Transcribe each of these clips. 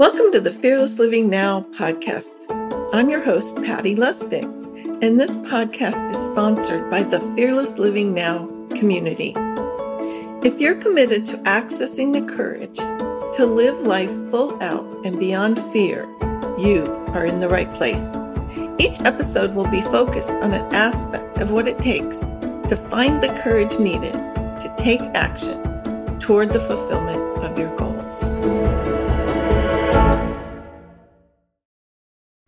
Welcome to the Fearless Living Now podcast. I'm your host, Patti Lustig, and this podcast is sponsored by the Fearless Living Now community. If you're committed to accessing the courage to live life full out and beyond fear, you are in the right place. Each episode will be focused on an aspect of what it takes to find the courage needed to take action toward the fulfillment of your goals.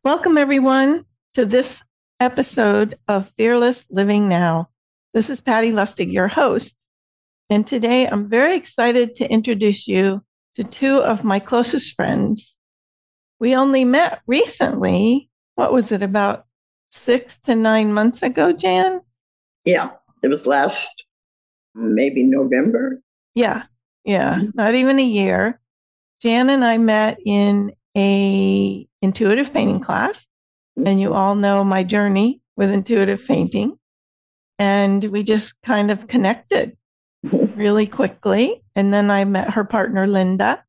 Welcome, everyone, to this episode of Fearless Living Now. This is Patti Lustig, your host. And today I'm very excited to introduce you to two of my closest friends. We only met recently. What was it, about six to nine months ago, Jan? Yeah, it was last maybe November. Yeah, yeah, mm-hmm. not even a year. Jan and I met in a intuitive painting class. Mm-hmm. And you all know my journey with intuitive painting. And we just kind of connected mm-hmm. really quickly. And then I met her partner, Linda.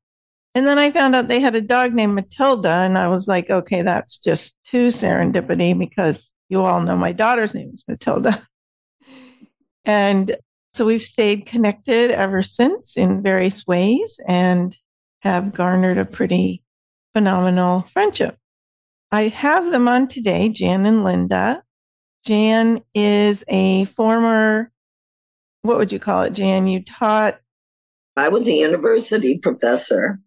And then I found out they had a dog named Matilda. And I was like, okay, that's just too serendipity because you all know my daughter's name is Matilda. and so we've stayed connected ever since in various ways and have garnered a pretty phenomenal friendship. I have them on today, Jan and Linda. Jan is a former, what would you call it, Jan? You taught. I was a university professor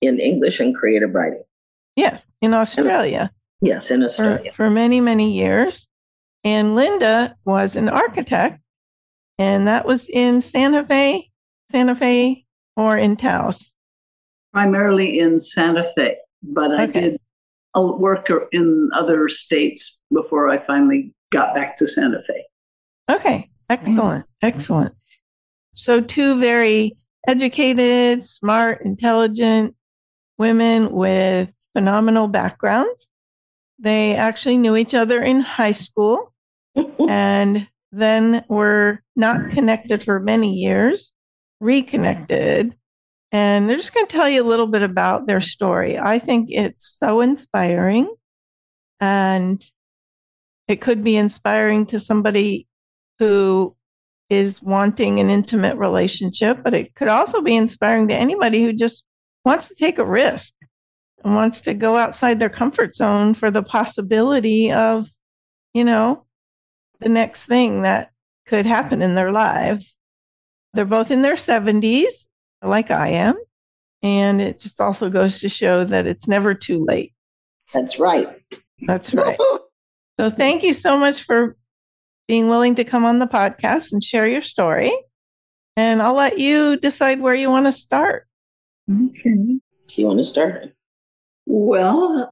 in English and creative writing. Yes, in Australia. And, yes, in Australia. For, for many, many years. And Linda was an architect, and that was in Santa Fe, Santa Fe, or in Taos primarily in Santa Fe, but I did a work in other states before I finally got back to Santa Fe. Okay, excellent, excellent. So, two very educated, smart, intelligent women with phenomenal backgrounds. They actually knew each other in high school and then were not connected for many years, reconnected and they're just going to tell you a little bit about their story. I think it's so inspiring and it could be inspiring to somebody who is wanting an intimate relationship, but it could also be inspiring to anybody who just wants to take a risk and wants to go outside their comfort zone for the possibility of, you know, the next thing that could happen in their lives. They're both in their 70s like I am. And it just also goes to show that it's never too late. That's right. That's right. so thank you so much for being willing to come on the podcast and share your story. And I'll let you decide where you want to start. Okay. So you want to start? Well,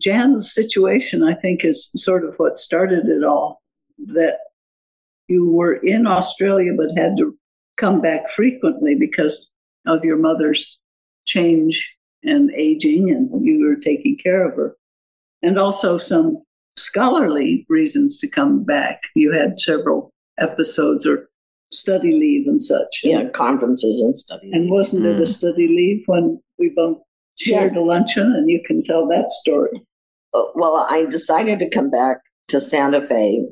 Jan's situation, I think, is sort of what started it all. That you were in Australia but had to come back frequently because of your mother's change and aging, and you were taking care of her. And also some scholarly reasons to come back. You had several episodes or study leave and such. Yeah, conferences and study. And wasn't mm. it a mm. study leave when we both shared yeah. a luncheon? And you can tell that story. Uh, well, I decided to come back to Santa Fe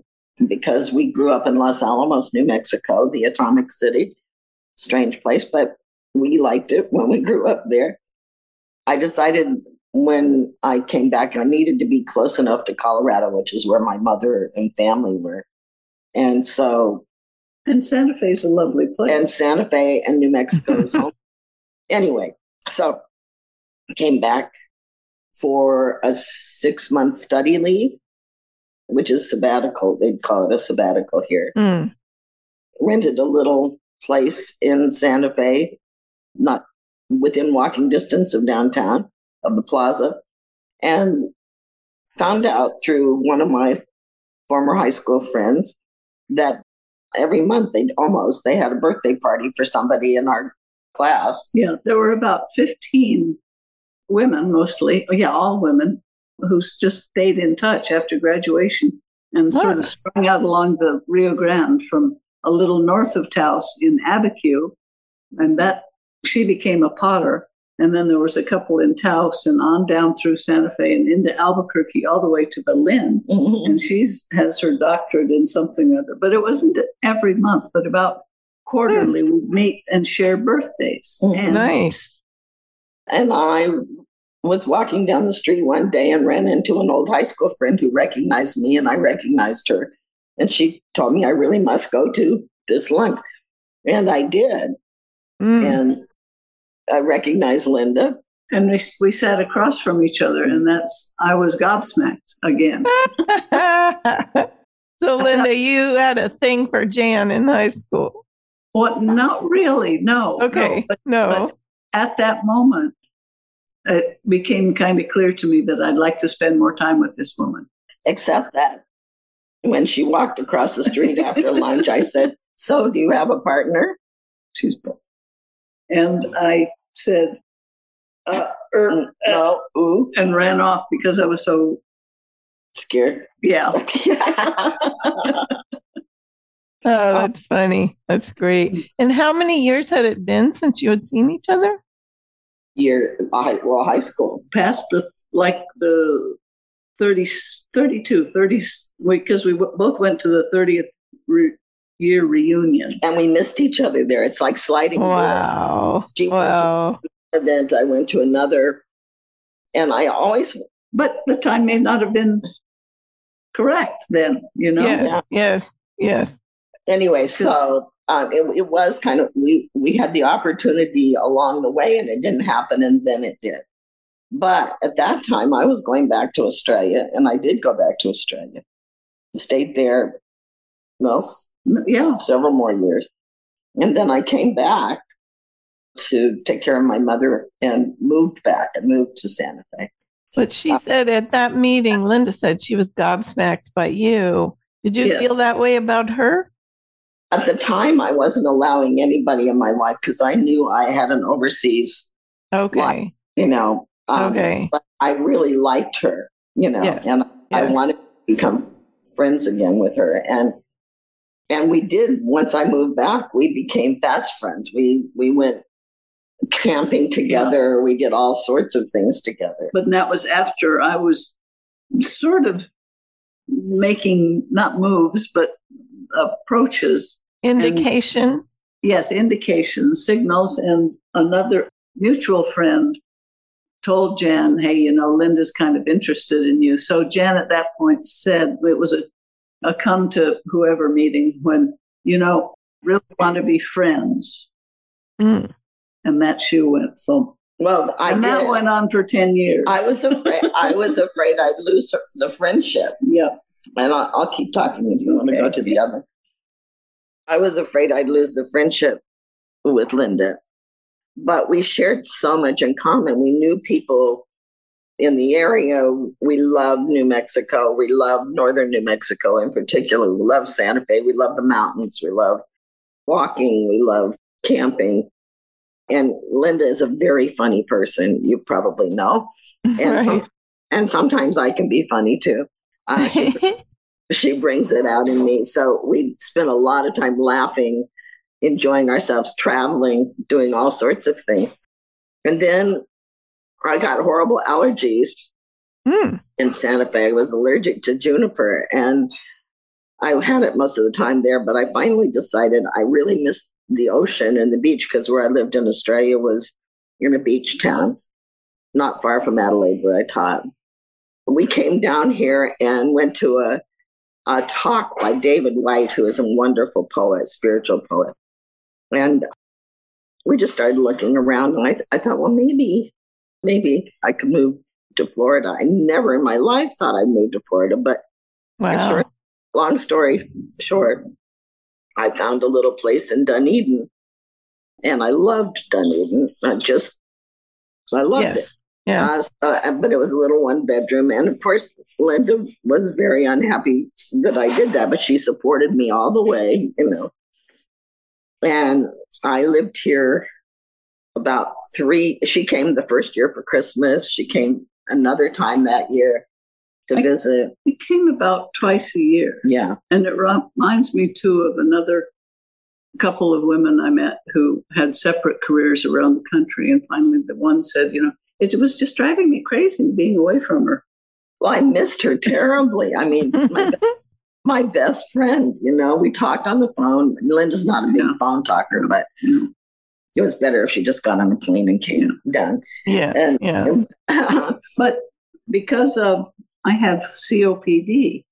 because we grew up in Los Alamos, New Mexico, the atomic city. Strange place, but we liked it when we grew up there. I decided when I came back, I needed to be close enough to Colorado, which is where my mother and family were. And so. And Santa Fe is a lovely place. And Santa Fe and New Mexico is home. Anyway, so I came back for a six month study leave which is sabbatical. They'd call it a sabbatical here. Mm. Rented a little place in Santa Fe, not within walking distance of downtown, of the plaza, and found out through one of my former high school friends that every month they'd almost they had a birthday party for somebody in our class. Yeah, there were about 15 women mostly, yeah, all women who just stayed in touch after graduation and sort of sprung out along the Rio Grande from a little north of Taos in Abiquiu. And that she became a potter And then there was a couple in Taos and on down through Santa Fe and into Albuquerque, all the way to Belen. Mhm. And she has her doctorate in something or other. But it wasn't every month, but about quarterly we'd meet and share birthdays. Mhm. And Nice. And I was walking down the street one day and ran into an old high school friend who recognized me and I recognized her. And she told me I really must go to this lunch. And I did. Mm. And I recognized Linda. and we, we sat across from each other, and that's I was gobsmacked again. so, Linda, you had a thing for Jan in high school. What? Not really. No. Okay. No, but No. at that moment, it became kind of clear to me that I'd like to spend more time with this woman. except that when she walked across the street after lunch, I said, So, do you have a partner? She's broke. And I said, uh, er, uh, Ooh, and ran off because I was so, scared. yeah. Oh, that's funny. That's great. And how many years had it been since you had seen each other? Year, high, well, high school. Past the, like the 30, 32, 30, because we w- both went to the 30th re- year reunion. And we missed each other there. It's like sliding. Wow. She went to Wow. event, I went to another. And I always, But the time may not have been correct then, you know? Yes. Yes. Yes. Anyway, so um, it, it was kind of, we, we had the opportunity along the way and it didn't happen and then it did. But at that time, I was going back to Australia and I did go back to Australia. Stayed there, well, Yeah. several more years. And then I came back to take care of my mother and moved back and moved to Santa Fe. But she said at that meeting, Linda said she was gobsmacked by you. Did you Yes. feel that way about her? At the time, I wasn't allowing anybody in my life because I knew I had an overseas, Okay. you know. um, Okay. But I really liked her, you know, Yes. and I wanted to become friends again with her. And and we did. Once I moved back, we became fast friends. We we went camping together. We did all sorts of things together. But that was after I was sort of making not moves, but approaches. Indication. Yes, indications, signals. And another mutual friend told Jan, hey, you know, Linda's kind of interested in you. So Jan at that point said it was a, a come to whoever meeting when, you know, really want to be friends. Mm. And that shoe went thump. Well, I and that went on for 10 years. I was afraid. I was afraid I'd lose her- the friendship. yeah. And I'll, I'll keep talking if you want to go to the other. I was afraid I'd lose the friendship with Linda, but we shared so much in common. We knew people in the area. We loved New Mexico. We loved northern New Mexico in particular. We love Santa Fe. We love the mountains. We love walking. We love camping. And Linda is a very funny person. You probably know. And, Right. some, and sometimes I can be funny too. Uh, she she brings it out in me. So we spent a lot of time laughing, enjoying ourselves, traveling, doing all sorts of things. And then I got horrible allergies Mm. in Santa Fe. I was allergic to juniper and I had it most of the time there, but I finally decided I really missed the ocean and the beach because where I lived in Australia was in a beach town, not far from Adelaide where I taught. We came down here and went to a, a talk by David Whyte, who is a wonderful poet, spiritual poet. And we just started looking around and I, th- I thought, well, maybe, maybe I could move to Florida. I never in my life thought I'd move to Florida, but Wow. Sure. long story short, I found a little place in Dunedin and I loved Dunedin. I just, I loved it. Yeah. Uh, so- uh, but it was a little one bedroom. And of course, Linda was very unhappy that I did that, but she supported me all the way, you know. And I lived here about three. She came the first year for Christmas. She came another time that year to I- visit. It came about twice a year. Yeah. And it reminds me too of another couple of women I met who had separate careers around the country. And finally, the one said, you know, it was just driving me crazy being away from her. Well, I missed her terribly. I mean, my, my best friend, you know, we talked on the phone. Linda's not a big Yeah. phone talker, but it was better if she just got on a plane and came down. Yeah. And Yeah. But because of I have COPD,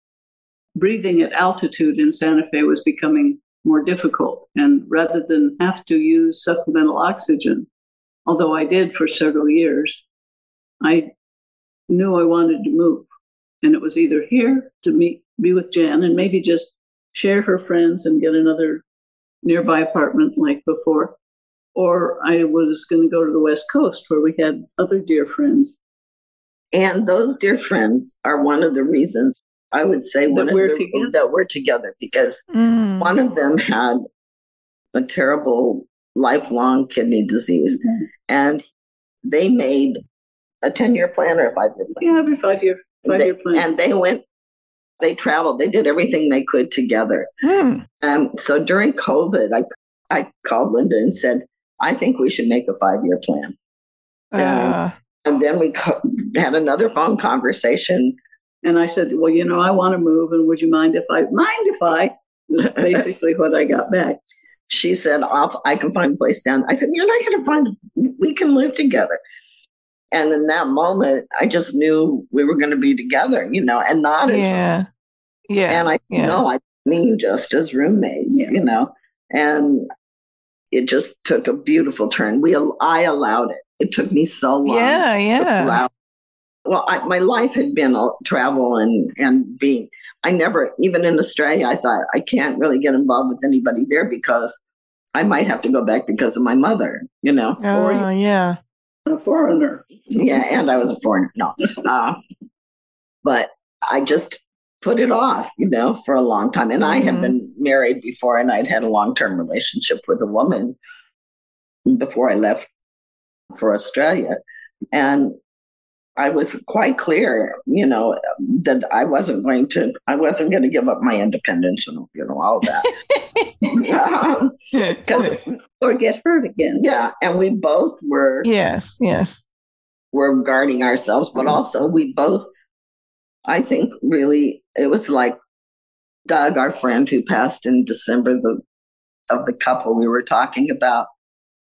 breathing at altitude in Santa Fe was becoming more difficult. And rather than have to use supplemental oxygen, although I did for several years, I knew I wanted to move. And it was either here to meet, be with Jan and maybe just share her friends and get another nearby apartment like before, or I was going to go to the West Coast where we had other dear friends. and those dear friends are one of the reasons I would say That of we're the, together. that we're together because Mm. one of them had a terrible lifelong kidney disease and they made a 10 year plan or a five year plan. Yeah, every five year five year plan. And they went, they traveled, they did everything they could together. Mm. Um, so during COVID, I, I called Linda and said, I think we should make a five year plan. Uh, And then we co- had another phone conversation. And I said, Well, you know, I want to move and would you mind if I mind if I basically what I got back. She said, I'll, I can find a place down. I said, You're not going to find, we can live together. And in that moment, I just knew we were going to be together, you know, and not as yeah. Yeah. And I yeah. know I mean just as roommates, Yeah. you know, and it just took a beautiful turn. We, I allowed it. It took me so long. yeah. to Yeah. Allow- Well, I, my life had been all travel and and being. I never, even in Australia, I thought I can't really get involved with anybody there because I might have to go back because of my mother, you know. Oh, yeah. A foreigner. Yeah, and I was a foreigner. No, uh, but I just put it off, you know, for a long time. And I had Mhm. been married before, and I'd had a long term relationship with a woman before I left for Australia, and I was quite clear, you know, that I wasn't going to, I wasn't going to give up my independence and you know all that. Um, Or get hurt again. yeah, and we both were yes. Yes. were guarding ourselves, but also we both, I think, really, it was like Doug, our friend who passed in December, the of the couple we were talking about.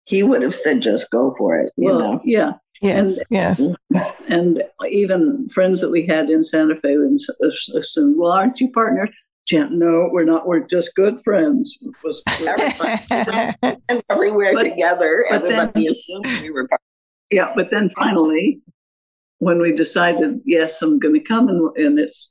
He would have said, "Just go for it," you well, know. yeah. Yes. Yes. And even friends that we had in Santa Fe and s- uh, s- uh, assumed, well, aren't you partners? Jan, no, we're not. We're just good friends. It was and everywhere But- together, but then- everybody assumed we were. part- yeah. But then finally, when we decided, yes, I'm going to come, and, and it's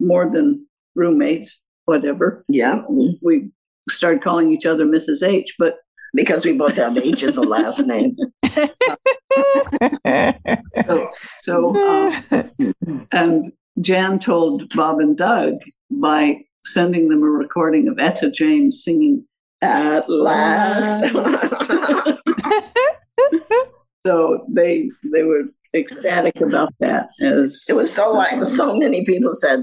more than roommates, whatever. Yeah, We started calling each other Mrs. H. But because we both have H as a last name. so, so um, and Jan told Bob and Doug by sending them a recording of Etta James singing At last. So they they were ecstatic about that. As It was so like so many people said,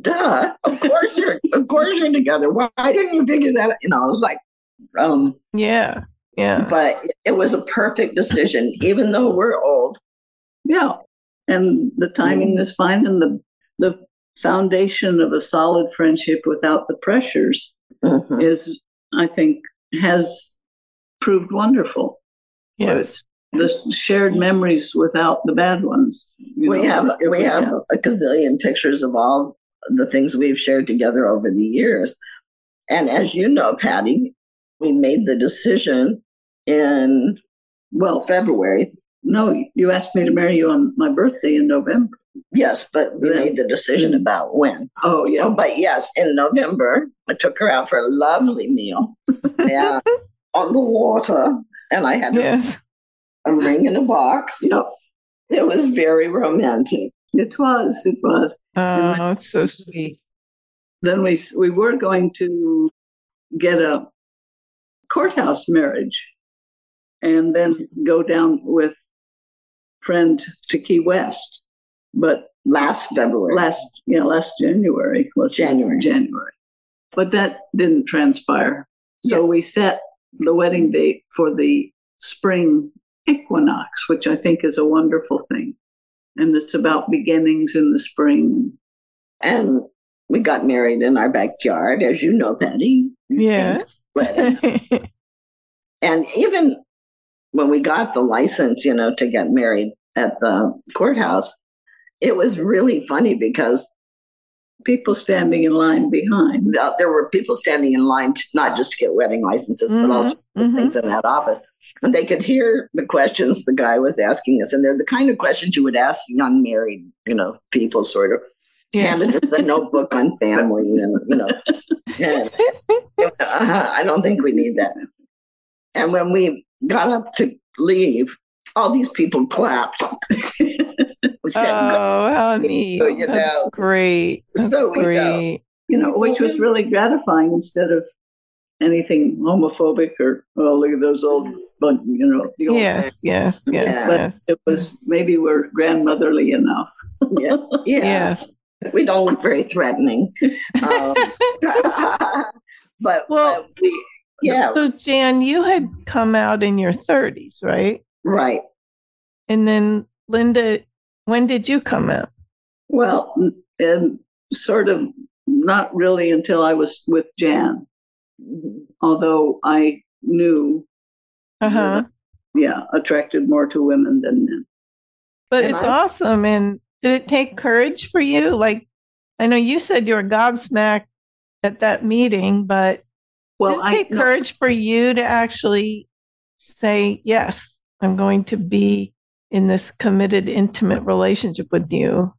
"Duh, of course you're, of course you're together. Why didn't you figure that?" out?" You know, I was like, um, yeah. Yeah. but it was a perfect decision, even though we're old. yeah, and the timing is fine, and the the foundation of a solid friendship without the pressures Mhm. is, I think, has proved wonderful. Yes. It's the shared memories without the bad ones. We know, have if we have a gazillion pictures of all the things we've shared together over the years, and as you know, Patti, we made the decision in Well, February. no, you asked me to marry you on my birthday in November. Yes, but we Then- made the decision about when. Oh yeah, Oh, but yes, in November, I took her out for a lovely meal yeah, on the water, and I had Yes. a ring in a box. yep. It was very romantic. It was. It was. Oh, it's so sweet. Then we we were going to get a courthouse marriage, and then go down with friend to Key West, but Last February. last yeah last January was January. January, but that didn't transpire. So we set the wedding date for the spring equinox, which I think is a wonderful thing. And it's about beginnings in the spring. And we got married in our backyard, as you know, Patti. Yes. Wedding. And even when we got the license, you know, to get married at the courthouse, it was really funny because People standing in line behind. th- there were people standing in line to, not just to get wedding licenses, but also Mhm, mhm. things in that office. And they could hear the questions the guy was asking us. And they're the kind of questions you would ask young married, you know, people sort of Yeah. handed us the notebook on family and, you know, and, uh, I don't think we need that. And when we got up to leave, all these people clapped. Said, Oh, how neat. So, you That's know, great. That's so we know. great. you know, which was really gratifying instead of anything homophobic or, oh, look at those old, but you know, the old Yes, yes, yes, Yeah. But yes. it was maybe we're grandmotherly enough. yeah, yeah. Yes. We don't look very threatening. Um, but, Well- but we, yeah, So, Jan, you had come out in your 30s, right? right. And then, Linda, when did you come out? Well, and sort of not really until I was with Jan, although I knew, Uh huh. yeah, attracted more to women than men. But And it's I- awesome. And did it take courage for you? Like, I know you said you were gobsmacked at that meeting, but Well, did it I take no, courage for you to actually say, yes, I'm going to be in this committed, intimate relationship with you?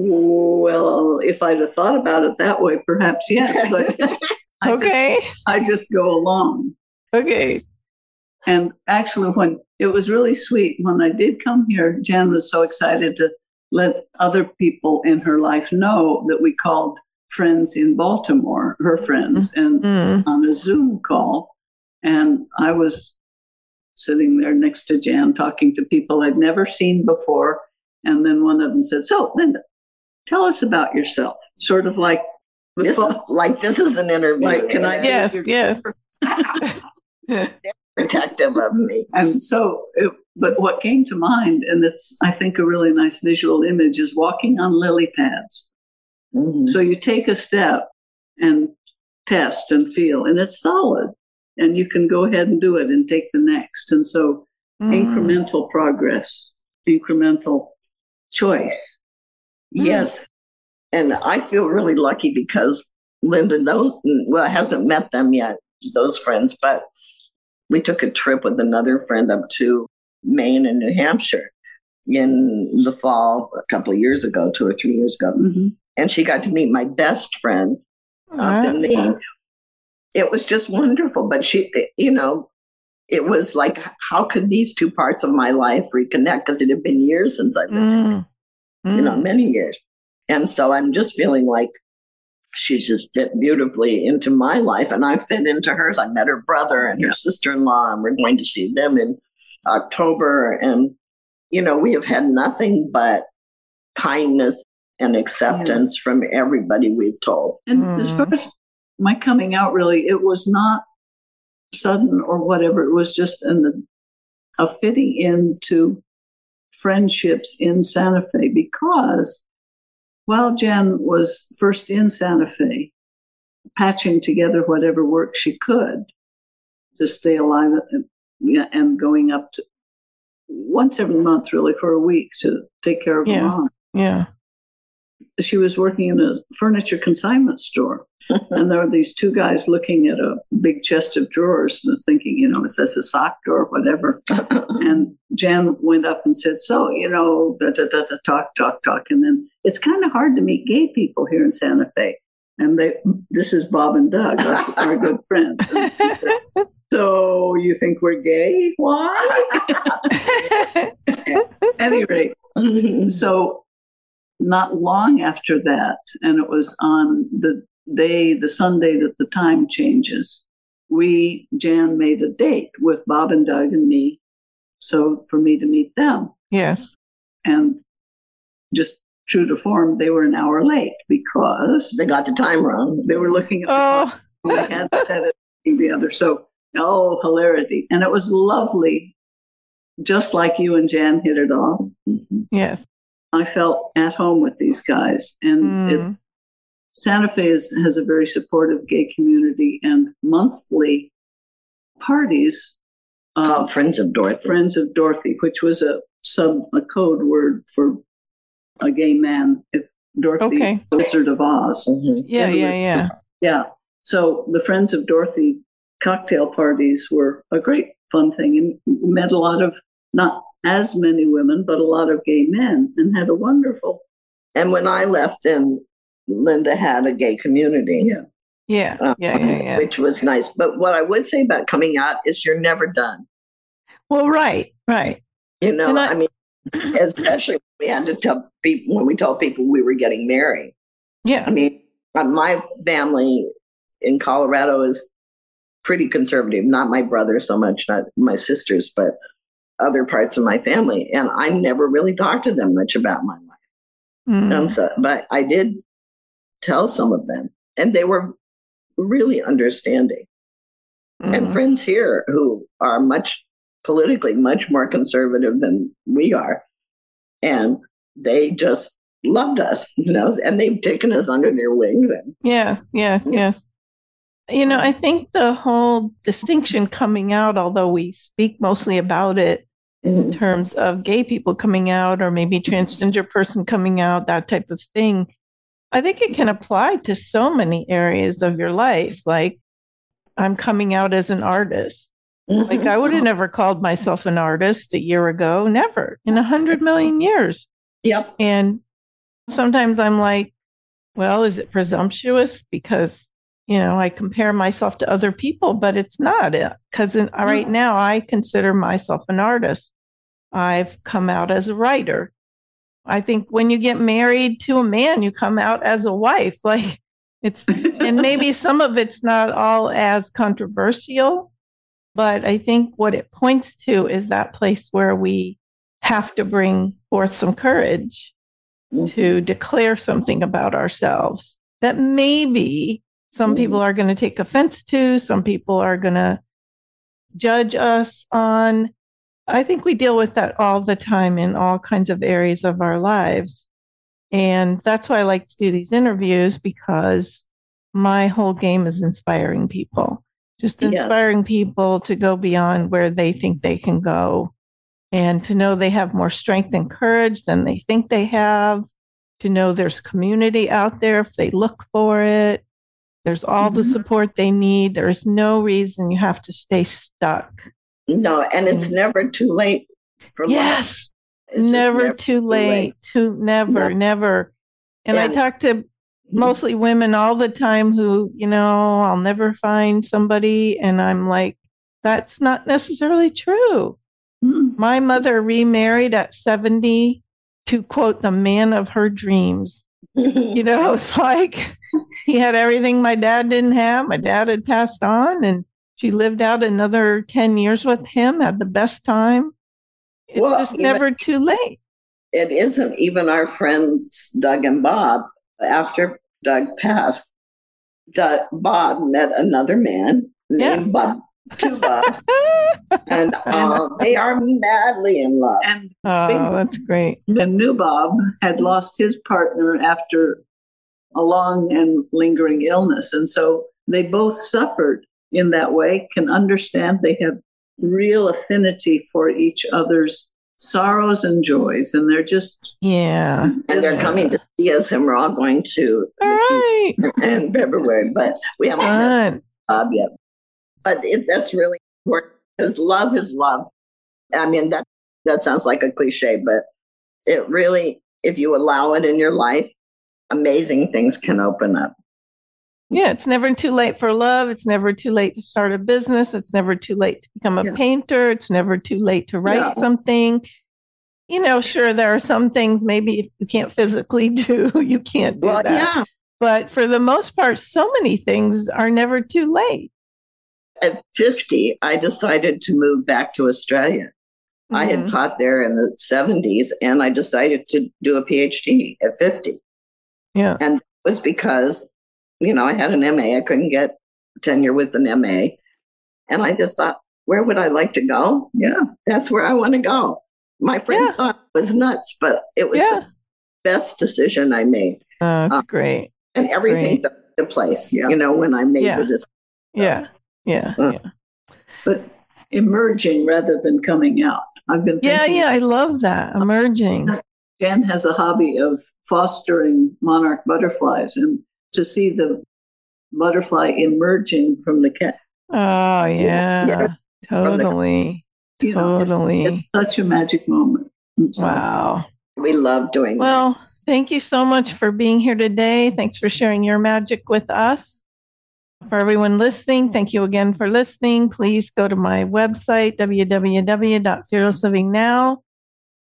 well, if I'd have thought about it that way, perhaps yes, but I, just, Okay. I just go along. Okay. And actually, when it was really sweet, when I did come here, Jan was so excited to let other people in her life know that we called friends in Baltimore, her friends, and Mm. on a Zoom call. And I was sitting there next to Jan talking to people I'd never seen before. And then one of them said, So, Linda, tell us about yourself. Sort of like, This like this is an interview. Like, can I- Yes, yes. protective of me? And so, it, but what came to mind, and it's, I think, a really nice visual image, is walking on lily pads. Mhm. So you take a step and test and feel, and it's solid. And you can go ahead and do it and take the next. And so, Mm. incremental progress, incremental choice. Yes. And I feel really lucky because Linda knows, well, hasn't met them yet, those friends, but we took a trip with another friend up to Maine and New Hampshire in the fall a couple of years ago, two or three years ago. Mhm. And she got to meet my best friend up in Maine. It was just wonderful. But she, you know, it was like, how could these two parts of my life reconnect? Because it had been years since I've been Mm. you know, Mm. many years. And so I'm just feeling like she just fit beautifully into my life and I fit into hers. I met her brother and her sister in law, and we're going to see them in October. And, you know, we have had nothing but kindness and acceptance from everybody we've told. And Mm. as far as my coming out, really, it was not sudden or whatever. It was just in a fitting into friendships in Santa Fe because while Jan was first in Santa Fe, patching together whatever work she could to stay alive and, and going up to once every month, really, for a week to take care of Yeah. her mom Yeah. She was working in a furniture consignment store. And there were these two guys looking at a big chest of drawers and thinking you know is this a sock drawer or whatever? And jan went up and said so you know da, da, da, da, talk talk talk. And then it's kind of hard to meet gay people here in santa fe. And they this is bob and doug our, our good friends said, so you think we're gay? Why? At any rate so not long after that, and it was on the day, the Sunday that the time changes, we, Jan made a date with Bob and Doug and me. So for me to meet them. yes. And just true to form, they were an hour late because they got the time wrong. they were looking at the Oh, clock. We had set the other. So, oh, hilarity. And it was lovely, just like you and Jan hit it off. Mm-hmm. Yes. I felt at home with these guys. And it, Mm. Santa Fe is, has a very supportive gay community and monthly parties. uh, Called Friends of Dorothy. Friends of Dorothy, which was a sub a code word for a gay man. If Dorothy, Okay. Wizard of Oz, Mhm. Yeah, yeah, yeah. yeah. So the Friends of Dorothy cocktail parties were a great fun thing, and we met a lot of not as many women, but a lot of gay men, and had a wonderful And when I left, then Linda had a gay community. yeah. Yeah. uh, Yeah. Yeah. Yeah. Which was nice. But what I would say about coming out is you're never done. Well, right. Right. You know, I, I- mean, especially when we had to tell people when we told people we were getting married. Yeah. I mean, uh, my family in Colorado is pretty conservative. Not my brother so much, not my sisters, but other parts of my family. And I never really talked to them much about my life. Mm. And so, but I did tell some of them, and they were really understanding. And Mm. friends here who are much politically much more conservative than we are, and they just loved us, you know, and they've taken us under their wing. Then, Yeah, yes, yes. You know, I think the whole distinction coming out, although we speak mostly about it in mm-hmm. terms of gay people coming out or maybe transgender person coming out, that type of thing, I think it can apply to so many areas of your life. Like, I'm coming out as an artist. Like, mm-hmm. I would have uh-huh. never called myself an artist a year ago, never in a hundred million years. Yep. And sometimes I'm like, well, is it presumptuous because, you know, I compare myself to other people, but it's not because mm. right now I consider myself an artist. I've come out as a writer. I think when you get married to a man, you come out as a wife. Like it's, and maybe some of it's not all as controversial, but I think what it points to is that place where we have to bring forth some courage mm. to declare something about ourselves that maybe some hmm. people are going to take offense to, some people are going to judge us on. I think we deal with that all the time in all kinds of areas of our lives. And that's why I like to do these interviews because my whole game is inspiring people, just Yes. inspiring people to go beyond where they think they can go and to know they have more strength and courage than they think they have, to know there's community out there if they look for it. There's all the Mhm. support they need. There's no reason you have to stay stuck. No, and it's Mm. never too late for. Yes, just never, too late. late. To never, No. never. And, I talk to mostly women all the time who, you know, I'll never find somebody. And I'm like, that's not necessarily true. Mm. My mother remarried at 70 to quote the man of her dreams. You know, it's like he had everything my dad didn't have. My dad had passed on and she lived out another 10 years with him, had the best time. It's Well, just even- never too late. it isn't even our friends Doug and Bob. After Doug passed, Doug, Bob met another man Yeah. named Bob, two Bobs, and uh, they are madly in love. And oh, that's great. the new Bob had lost his partner after a long and lingering illness. And so they both suffered in that way, can understand they have real affinity for each other's sorrows and joys. And they're just, Yeah. And they're coming to see us, and we're all going to All right. in February, but we haven't met Fun. Bob yet. But it, that's really important because love is love. I mean, that that sounds like a cliche, but it really, if you allow it in your life, amazing things can open up. Yeah, it's never too late for love. It's never too late to start a business. It's never too late to become a Yeah. painter. It's never too late to write Yeah. something. You know, sure, there are some things maybe you can't physically do, you can't do Well, that. yeah. But for the most part, so many things are never too late. At 50, I decided to move back to Australia. I had Mhm. taught there in the 70s and I decided to do a PhD at 50. Yeah. And it was because, you know, I had an MA, I couldn't get tenure with an MA. And I just thought, where would I like to go? Yeah. That's where I want to go. My friends Yeah. thought it was nuts, but it was Yeah. the best decision I made. Oh, that's Uh, great. And everything Great. fell place, Yeah. you know, when I made Yeah. the decision. Yeah. Yeah. Uh, Yeah. But emerging rather than coming out. I've been Yeah. thinking Yeah. I love that. Emerging. Jan has a hobby of fostering monarch butterflies and to see the butterfly emerging from the cat. Oh, yeah. Yeah. From the- Totally. You know, it's- Totally. it's such a magic moment. So- Wow. We love doing that. Well, thank you so much for being here today. Thanks for sharing your magic with us. For everyone listening, thank you again for listening. Please go to my website, www.fearlesslivingnow,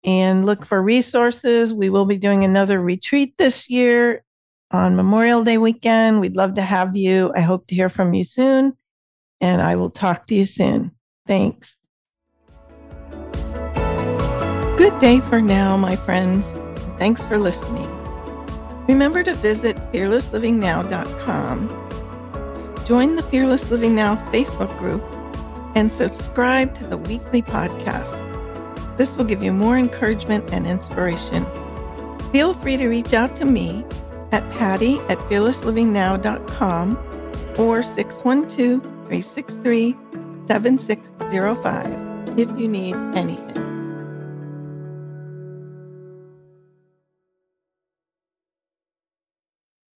and look for resources. We will be doing another retreat this year on Memorial Day weekend. We'd love to have you. I hope to hear from you soon, and I will talk to you soon. Thanks. Good day for now, my friends. Thanks for listening. Remember to visit fearlesslivingnow.com. Join the Fearless Living Now Facebook group and subscribe to the weekly podcast. This will give you more encouragement and inspiration. Feel free to reach out to me at patti at fearlesslivingnow.com or 612 363 7605 if you need anything.